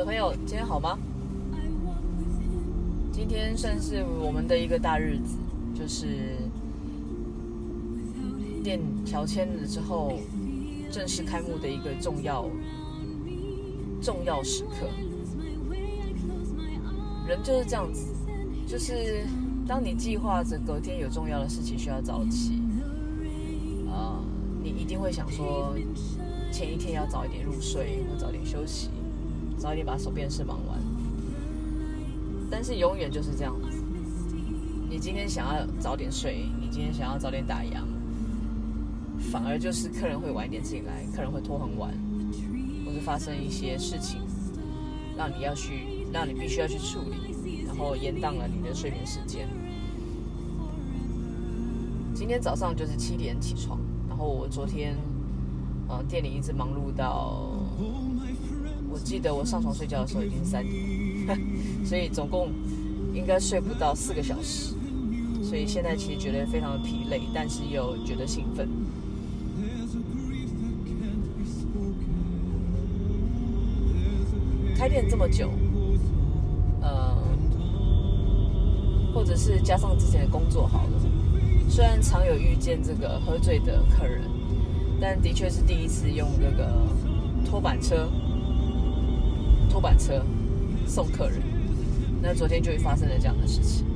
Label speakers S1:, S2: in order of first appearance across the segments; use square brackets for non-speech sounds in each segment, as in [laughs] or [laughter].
S1: 的朋友，今天好吗？今天算是我们的一个大日子，就是店乔迁了之后正式开幕的一个重要重要时刻。人就是这样子，就是当你计划着隔天有重要的事情需要早起，啊、呃，你一定会想说前一天要早一点入睡，或早点休息，早一点把手边事忙完。但是永远就是这样子，你今天想要早点睡，你今天想要早点打烊，反而就是客人会晚一点进来，客人会拖很晚，或者发生一些事情，让你要去，让你必须要去处理，然后延宕了你的睡眠时间。今天早上就是七点起床，然后我昨天，呃，店里一直忙碌到，我记得我上床睡觉的时候已经三点。[laughs] 所以总共应该睡不到四个小时，所以现在其实觉得非常的疲累，但是又觉得兴奋。开店这么久，呃，或者是加上之前的工作好了，虽然常有遇见这个喝醉的客人，但的确是第一次用这个拖板车，拖板车。送客人，那昨天就发生了这样的事情。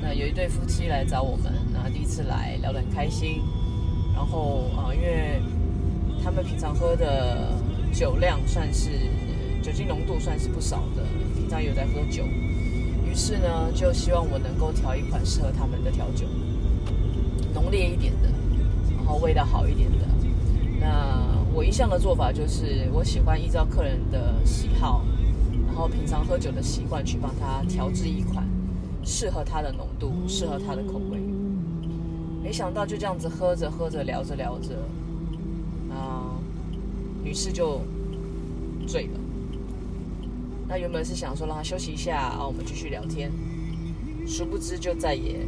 S1: 那有一对夫妻来找我们，然后第一次来聊得很开心。然后啊，因为他们平常喝的酒量算是酒精浓度算是不少的，平常有在喝酒。于是呢，就希望我能够调一款适合他们的调酒，浓烈一点的，然后味道好一点的。那我一向的做法就是，我喜欢依照客人的喜好。然后平常喝酒的习惯去帮他调制一款适合他的浓度、适合他的口味。没想到就这样子喝着喝着聊着聊着，啊，女士就醉了。那原本是想说让她休息一下，啊，我们继续聊天。殊不知就再也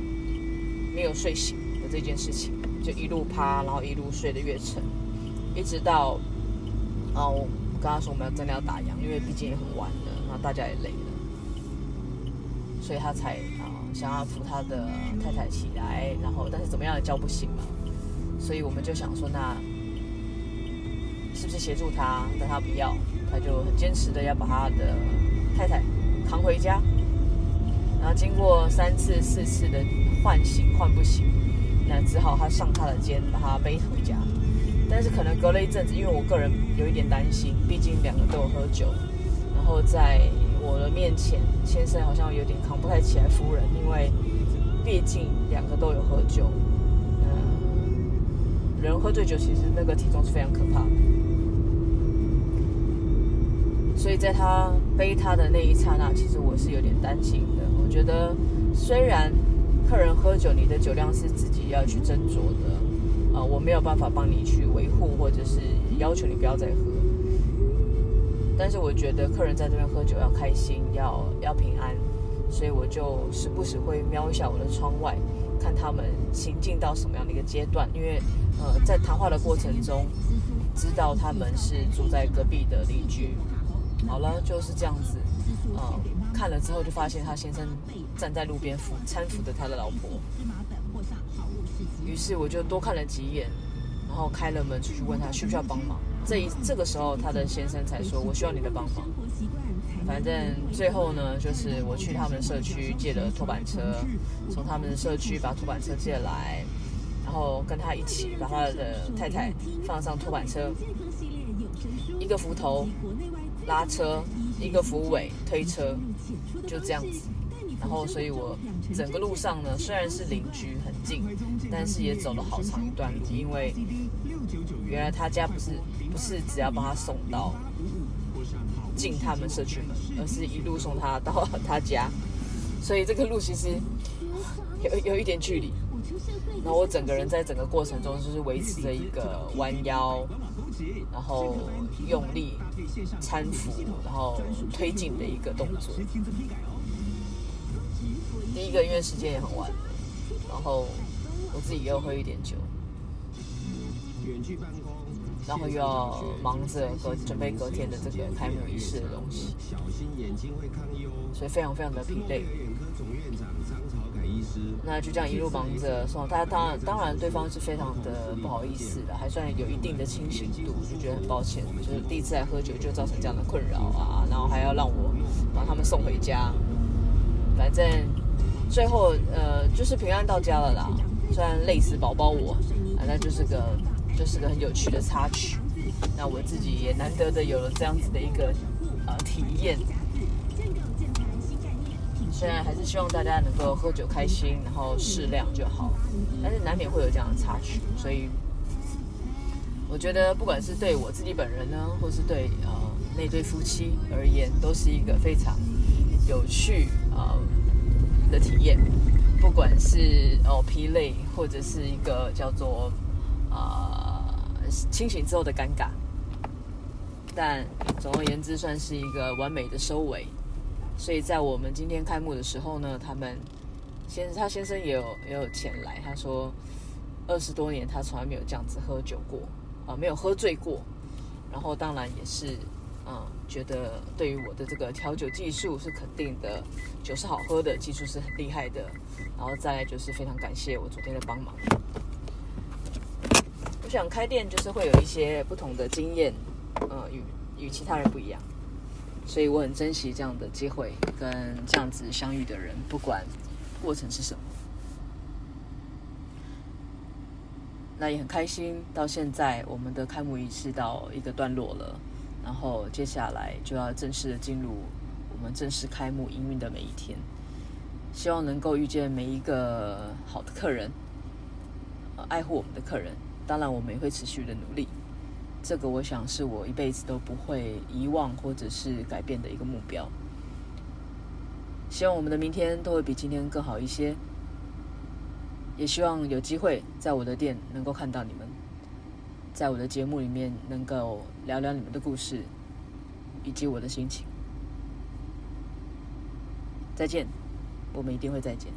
S1: 没有睡醒的这件事情，就一路趴，然后一路睡得越沉，一直到哦，我跟她说我们要真的要打烊，因为毕竟也很晚了。然后大家也累了，所以他才啊想要扶他的太太起来，然后但是怎么样也叫不醒嘛，所以我们就想说，那是不是协助他？但他不要，他就很坚持的要把他的太太扛回家。然后经过三次四次的唤醒唤不醒，那只好他上他的肩把他背回家。但是可能隔了一阵子，因为我个人有一点担心，毕竟两个都有喝酒。然后在我的面前，先生好像有点扛不太起来夫人，因为毕竟两个都有喝酒。嗯，人喝醉酒其实那个体重是非常可怕的。所以在他背他的那一刹那，其实我是有点担心的。我觉得虽然客人喝酒，你的酒量是自己要去斟酌的，啊，我没有办法帮你去维护，或者是要求你不要再喝。但是我觉得客人在这边喝酒要开心，要要平安，所以我就时不时会瞄一下我的窗外，看他们行进到什么样的一个阶段。因为呃，在谈话的过程中，知道他们是住在隔壁的邻居。好了，就是这样子。呃，看了之后就发现他先生站在路边扶搀扶着他的老婆。于是我就多看了几眼，然后开了门出去问他需不需要帮忙。这一这个时候，他的先生才说：“我需要你的帮忙。”反正最后呢，就是我去他们社区借了拖板车，从他们的社区把拖板车借来，然后跟他一起把他的太太放上拖板车，一个扶头拉车，一个扶尾推车，就这样子。然后，所以我整个路上呢，虽然是邻居很近，但是也走了好长一段路，因为原来他家不是。不是只要帮他送到进他们社区门，而是一路送他到 [laughs] 他家，所以这个路其实有有一点距离。然后我整个人在整个过程中就是维持着一个弯腰，然后用力搀扶，然后推进的一个动作。第一个因为时间也很晚，然后我自己又喝一点酒。然后又要忙着隔准备隔天的这个开幕仪式的东西，所以非常非常的疲累。那就这样一路忙着，送他当当然对方是非常的不好意思的，还算有一定的清醒度，就觉得很抱歉，就是第一次来喝酒就造成这样的困扰啊，然后还要让我把他们送回家，反正最后呃就是平安到家了啦，虽然累死宝宝我，啊那就是个就是个很有趣的插曲，那我自己也难得的有了这样子的一个呃体验。虽然还是希望大家能够喝酒开心，然后适量就好，但是难免会有这样的插曲，所以我觉得不管是对我自己本人呢，或是对呃那对夫妻而言，都是一个非常有趣呃的体验。不管是哦疲累，或者是一个叫做啊、清醒之后的尴尬，但总而言之，算是一个完美的收尾。所以在我们今天开幕的时候呢，他们先他先生也有也有前来，他说二十多年他从来没有这样子喝酒过啊，没有喝醉过。然后当然也是嗯，觉得对于我的这个调酒技术是肯定的，酒是好喝的，技术是很厉害的。然后再来就是非常感谢我昨天的帮忙。我想开店就是会有一些不同的经验，呃，与与其他人不一样。所以我很珍惜这样的机会，跟这样子相遇的人，不管过程是什么。那也很开心，到现在我们的开幕仪式到一个段落了，然后接下来就要正式的进入我们正式开幕营运的每一天。希望能够遇见每一个好的客人，爱护我们的客人。当然，我们也会持续的努力。这个我想是我一辈子都不会遗忘或者是改变的一个目标。希望我们的明天都会比今天更好一些，也希望有机会在我的店能够看到你们，在我的节目里面能够聊聊你们的故事以及我的心情。再见，我们一定会再见。